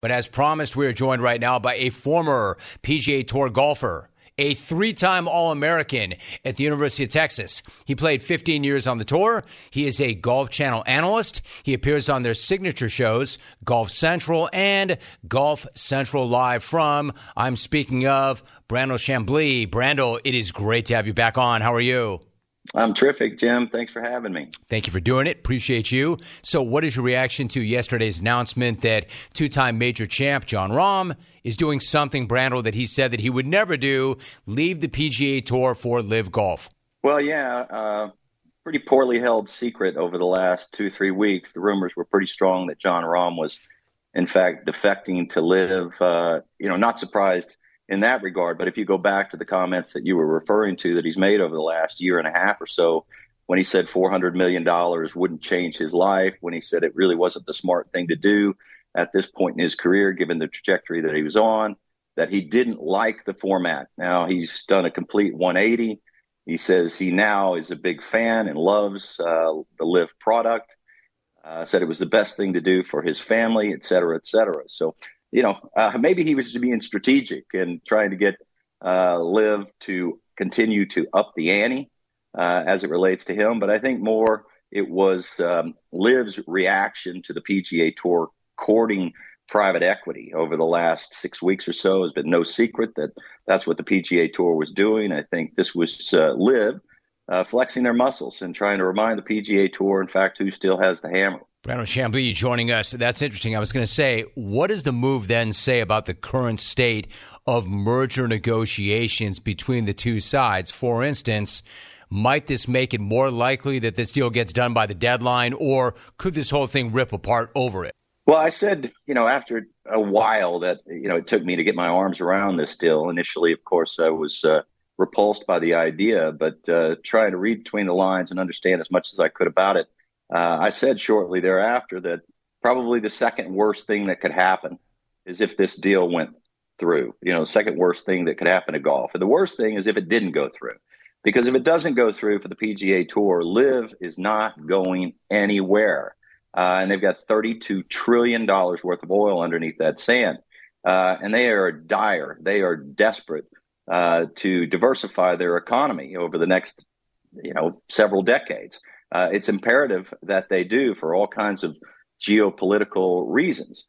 But as promised, we are joined right now by a former PGA Tour golfer, a three time All American at the University of Texas. He played 15 years on the tour. He is a Golf Channel analyst. He appears on their signature shows, Golf Central and Golf Central Live from, I'm speaking of, Brandel Chamblee. Brandel, it is great to have you back on. How are you? I'm terrific, Jim. Thanks for having me. Thank you for doing it. Appreciate you. So, what is your reaction to yesterday's announcement that two time major champ Jon Rahm is doing something, Brandel, that he said that he would never do leave the PGA Tour for LIV Golf? Well, yeah, uh, pretty poorly held secret over the last two, three weeks. The rumors were pretty strong that Jon Rahm was, in fact, defecting to LIV. Uh, you know, not surprised in that regard. But if you go back to the comments that you were referring to that he's made over the last year and a half or so, when he said $400 million wouldn't change his life, when he said it really wasn't the smart thing to do at this point in his career, given the trajectory that he was on, that he didn't like the format. Now he's done a complete 180. He says he now is a big fan and loves uh, the LIV product. Uh, said it was the best thing to do for his family, et cetera, et cetera. So you know, uh, maybe he was being strategic and trying to get uh, LIV to continue to up the ante uh, as it relates to him. But I think more it was um, LIV's reaction to the PGA Tour courting private equity over the last six weeks or so. Has been no secret that that's what the PGA Tour was doing. I think this was uh, LIV uh, flexing their muscles and trying to remind the PGA Tour, in fact, who still has the hammer. Brandel Chamblee joining us. That's interesting. I was going to say, what does the move then say about the current state of merger negotiations between the two sides? For instance, might this make it more likely that this deal gets done by the deadline, or could this whole thing rip apart over it? Well, I said, you know, after a while that, you know, it took me to get my arms around this deal. Initially, of course, I was uh, repulsed by the idea, but uh, trying to read between the lines and understand as much as I could about it uh, I said shortly thereafter that probably the second worst thing that could happen is if this deal went through. You know, the second worst thing that could happen to golf. And the worst thing is if it didn't go through. Because if it doesn't go through for the PGA Tour, LIV is not going anywhere. Uh, and they've got $32 trillion worth of oil underneath that sand. Uh, and they are dire. They are desperate uh, to diversify their economy over the next, you know, several decades uh, it's imperative that they do for all kinds of geopolitical reasons.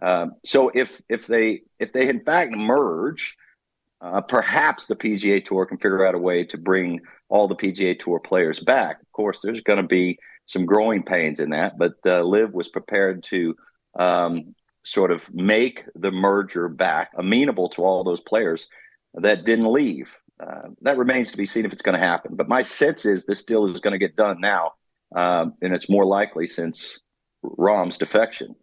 Um, so if if they if they in fact merge, uh, perhaps the PGA Tour can figure out a way to bring all the PGA Tour players back. Of course, there's going to be some growing pains in that, but uh, LIV was prepared to um, sort of make the merger back amenable to all those players that didn't leave. Uh, that remains to be seen if it's going to happen. But my sense is this deal is going to get done now, um, and it's more likely since Rahm's defection.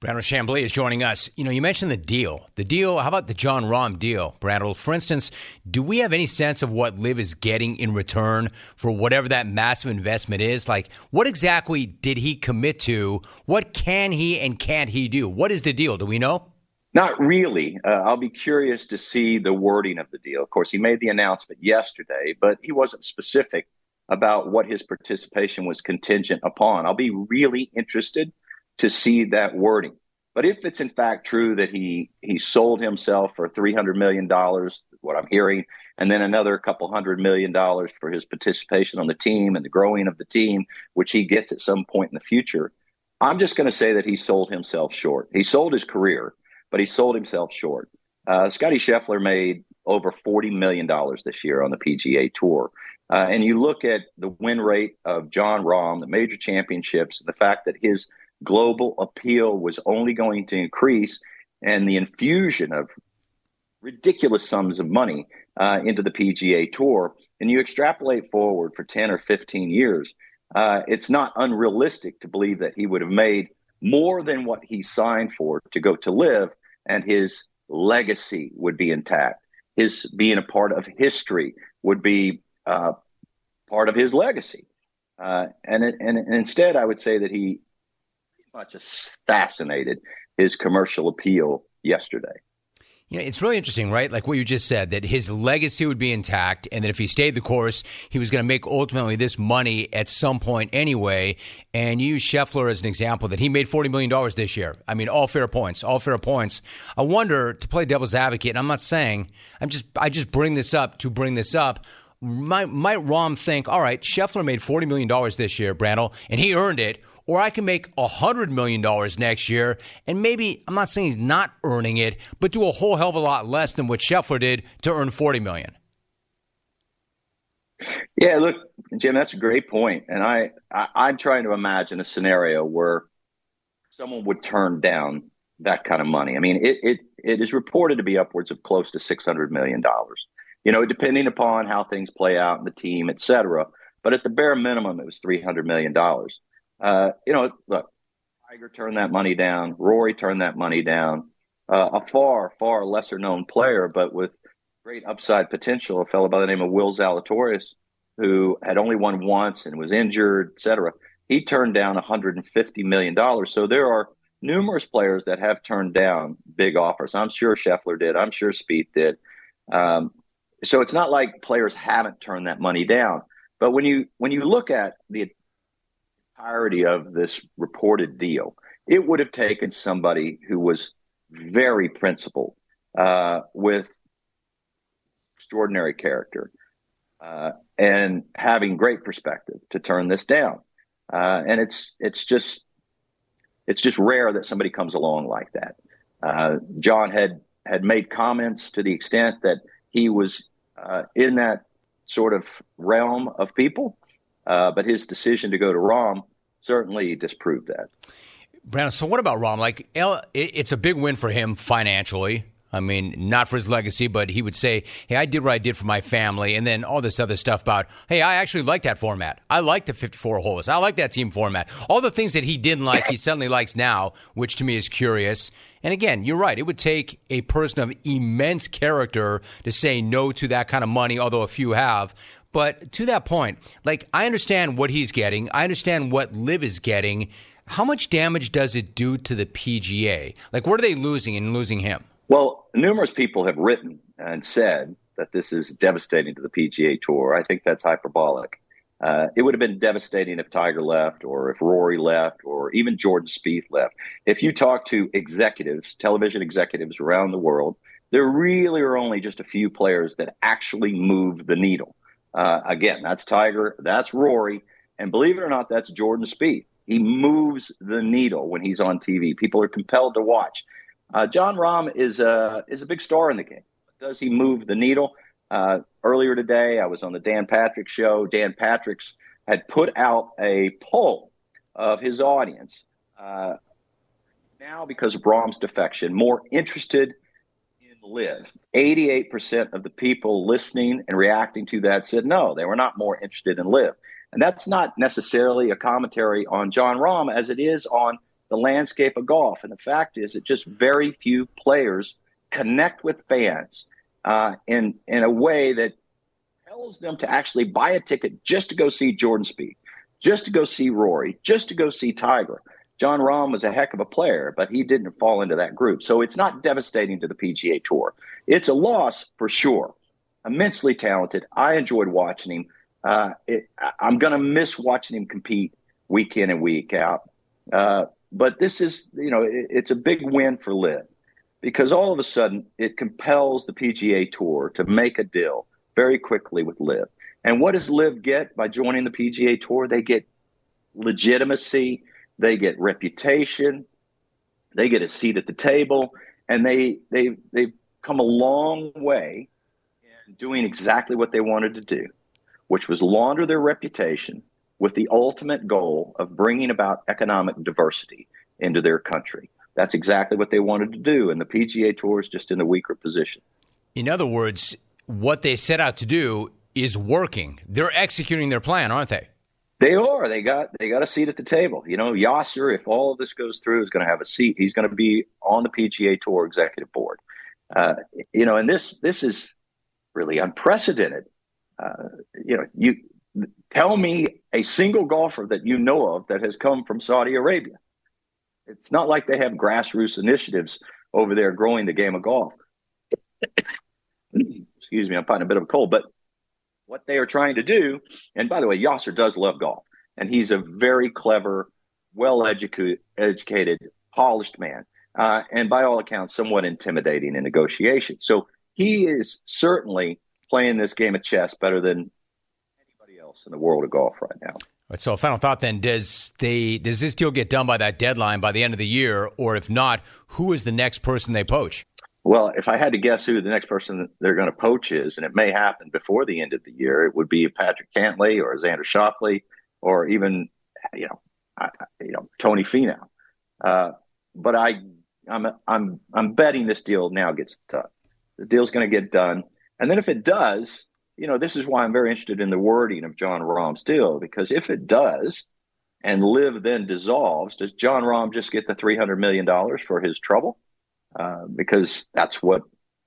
Brandel Chamblee is joining us. You know, you mentioned the deal. The deal, how about the Jon Rahm deal, Brandel? For instance, do we have any sense of what LIV is getting in return for whatever that massive investment is? Like, what exactly did he commit to? What can he and can't he do? What is the deal? Do we know? Not really. Uh, I'll be curious to see the wording of the deal. Of course, he made the announcement yesterday, but he wasn't specific about what his participation was contingent upon. I'll be really interested to see that wording. But if it's in fact true that he he sold himself for three hundred million dollars, what I'm hearing, and then another couple hundred million dollars for his participation on the team and the growing of the team, which he gets at some point in the future, I'm just going to say that he sold himself short. He sold his career but he sold himself short. Uh, Scottie Scheffler made over $40 million this year on the PGA Tour. Uh, and you look at the win rate of Jon Rahm, the major championships, the fact that his global appeal was only going to increase, and the infusion of ridiculous sums of money uh, into the PGA Tour, and you extrapolate forward for 10 or 15 years, uh, it's not unrealistic to believe that he would have made more than what he signed for to go to LIV and his legacy would be intact. His being a part of history would be uh, part of his legacy. Uh, and, and, and instead, I would say that he pretty much assassinated his commercial appeal yesterday. You know, it's really interesting, right? Like what you just said, that his legacy would be intact, and that if he stayed the course, he was going to make ultimately this money at some point anyway. And you use Scheffler as an example that he made $40 million this year. I mean, all fair points, all fair points. I wonder, to play devil's advocate, and I'm not saying, I'm just, I just bring this up to bring this up. Might, might Rahm think, all right, Scheffler made $40 million this year, Brandel, and he earned it or I can make $100 million next year and maybe, I'm not saying he's not earning it, but do a whole hell of a lot less than what Scheffler did to earn 40 million. Yeah, look, Jim, that's a great point. And I, I am trying to imagine a scenario where someone would turn down that kind of money. I mean, it, it, it is reported to be upwards of close to $600 million. You know, depending upon how things play out in the team, et cetera. But at the bare minimum, it was $300 million. Uh, you know, look, Tiger turned that money down. Rory turned that money down. Uh, a far, far lesser known player, but with great upside potential, a fellow by the name of Will Zalatoris, who had only won once and was injured, et cetera. He turned down $150 million. So there are numerous players that have turned down big offers. I'm sure Scheffler did. I'm sure Spieth did. Um, so it's not like players haven't turned that money down. But when you when you look at the entirety of this reported deal, it would have taken somebody who was very principled, uh, with extraordinary character, uh, and having great perspective to turn this down. Uh, and it's it's just it's just rare that somebody comes along like that. Uh, Jon had had made comments to the extent that he was uh, in that sort of realm of people uh, but his decision to go to Rahm certainly disproved that. Brandel, so what about Rahm? Like, it's a big win for him financially. I mean, not for his legacy, but he would say, "Hey, I did what I did for my family," and then all this other stuff about, "Hey, I actually like that format. I like the 54 holes. I like that team format. All the things that he didn't like, he suddenly likes now, which to me is curious." And again, you're right. It would take a person of immense character to say no to that kind of money, although a few have. But to that point, like I understand what he's getting, I understand what LIV is getting. How much damage does it do to the PGA? Like, what are they losing in losing him? Well, numerous people have written and said that this is devastating to the PGA Tour. I think that's hyperbolic. Uh, it would have been devastating if Tiger left, or if Rory left, or even Jordan Spieth left. If you talk to executives, television executives around the world, there really are only just a few players that actually move the needle. Uh, again, that's Tiger, that's Rory, and believe it or not, that's Jordan Spieth. He moves the needle when he's on TV. People are compelled to watch. Uh, Jon Rahm is a is a big star in the game. Does he move the needle? Uh, earlier today, I was on the Dan Patrick show. Dan Patrick's had put out a poll of his audience. Uh, now, because of Rahm's defection, more interested LIV. 88% of the people listening and reacting to that said no, they were not more interested in LIV. And that's not necessarily a commentary on Jon Rahm as it is on the landscape of golf. And the fact is that just very few players connect with fans uh, in, in a way that tells them to actually buy a ticket just to go see Jordan Spieth, just to go see Rory, just to go see Tiger. Jon Rahm was a heck of a player, but he didn't fall into that group. So it's not devastating to the PGA Tour. It's a loss for sure. Immensely talented. I enjoyed watching him. Uh, it, I'm going to miss watching him compete week in and week out. Uh, but this is, you know, it, it's a big win for LIV because all of a sudden it compels the PGA Tour to make a deal very quickly with LIV. And what does LIV get by joining the PGA Tour? They get legitimacy they get reputation, they get a seat at the table, and they they they've come a long way in doing exactly what they wanted to do, which was launder their reputation with the ultimate goal of bringing about economic diversity into their country. That's exactly what they wanted to do, and the PGA Tour is just in a weaker position. In other words, what they set out to do is working. They're executing their plan, aren't they? They are. They got they got a seat at the table. You know, Yasser, if all of this goes through, is going to have a seat. He's going to be on the PGA Tour executive board. Uh, you know, and this this is really unprecedented. Uh, you know, you tell me a single golfer that you know of that has come from Saudi Arabia. It's not like they have grassroots initiatives over there growing the game of golf. excuse me, I'm fighting a bit of a cold, but what they are trying to do, and by the way, Yasser does love golf, and he's a very clever, well educated, polished man, uh, and by all accounts, somewhat intimidating in negotiation. So he is certainly playing this game of chess better than anybody else in the world of golf right now. Right, so, final thought then: Does they does this deal get done by that deadline by the end of the year, or if not, who is the next person they poach? Well, if I had to guess who the next person they're going to poach is, and it may happen before the end of the year, it would be Patrick Cantlay or Xander Schauffele or even you know, I, you know Tony Finau. Uh, but I, I'm I'm I'm betting this deal now gets done. The deal's going to get done, and then if it does, you know, this is why I'm very interested in the wording of Jon Rahm's deal because if it does, and LIV then dissolves, does Jon Rahm just get the three hundred million dollars for his trouble? Uh, because that's what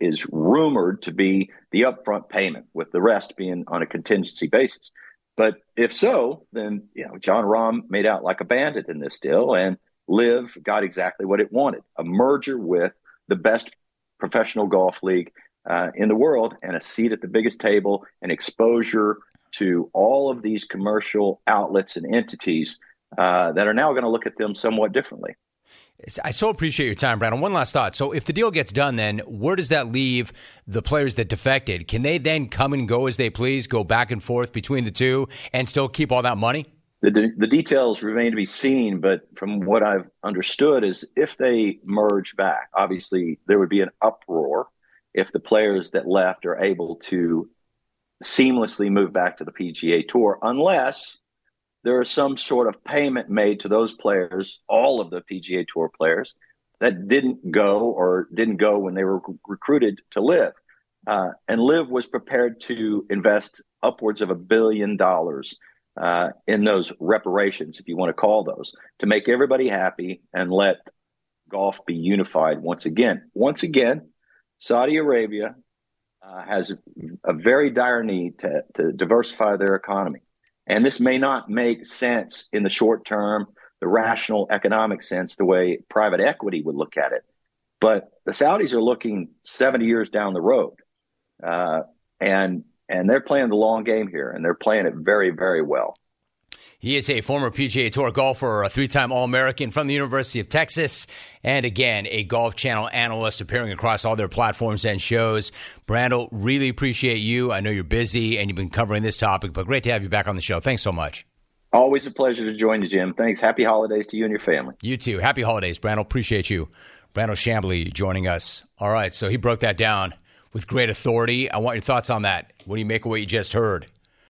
is rumored to be the upfront payment, with the rest being on a contingency basis. But if so, then you know Jon Rahm made out like a bandit in this deal, and LIV got exactly what it wanted: a merger with the best professional golf league uh, in the world and a seat at the biggest table and exposure to all of these commercial outlets and entities uh, that are now going to look at them somewhat differently. I so appreciate your time, Brandel. One last thought. So, if the deal gets done, then where does that leave the players that defected? Can they then come and go as they please, go back and forth between the two, and still keep all that money? The, the details remain to be seen, but from what I've understood, is if they merge back, obviously there would be an uproar if the players that left are able to seamlessly move back to the PGA Tour, unless there is some sort of payment made to those players, all of the PGA Tour players that didn't go or didn't go when they were recruited to LIV. Uh, and LIV was prepared to invest upwards of a billion dollars uh, in those reparations, if you want to call those, to make everybody happy and let golf be unified once again. Once again, Saudi Arabia uh, has a very dire need to, to diversify their economy. And this may not make sense in the short term, the rational economic sense, the way private equity would look at it. But the Saudis are looking 70 years down the road. Uh, and and they're playing the long game here, and they're playing it very, very well. He is a former PGA Tour golfer, a three time All American from the University of Texas, and again, a Golf Channel analyst appearing across all their platforms and shows. Brandel, really appreciate you. I know you're busy and you've been covering this topic, but great to have you back on the show. Thanks so much. Always a pleasure to join you, Jim. Thanks. Happy holidays to you and your family. You too. Happy holidays, Brandel. Appreciate you. Brandel Chamblee joining us. All right, so he broke that down with great authority. I want your thoughts on that. What do you make of what you just heard?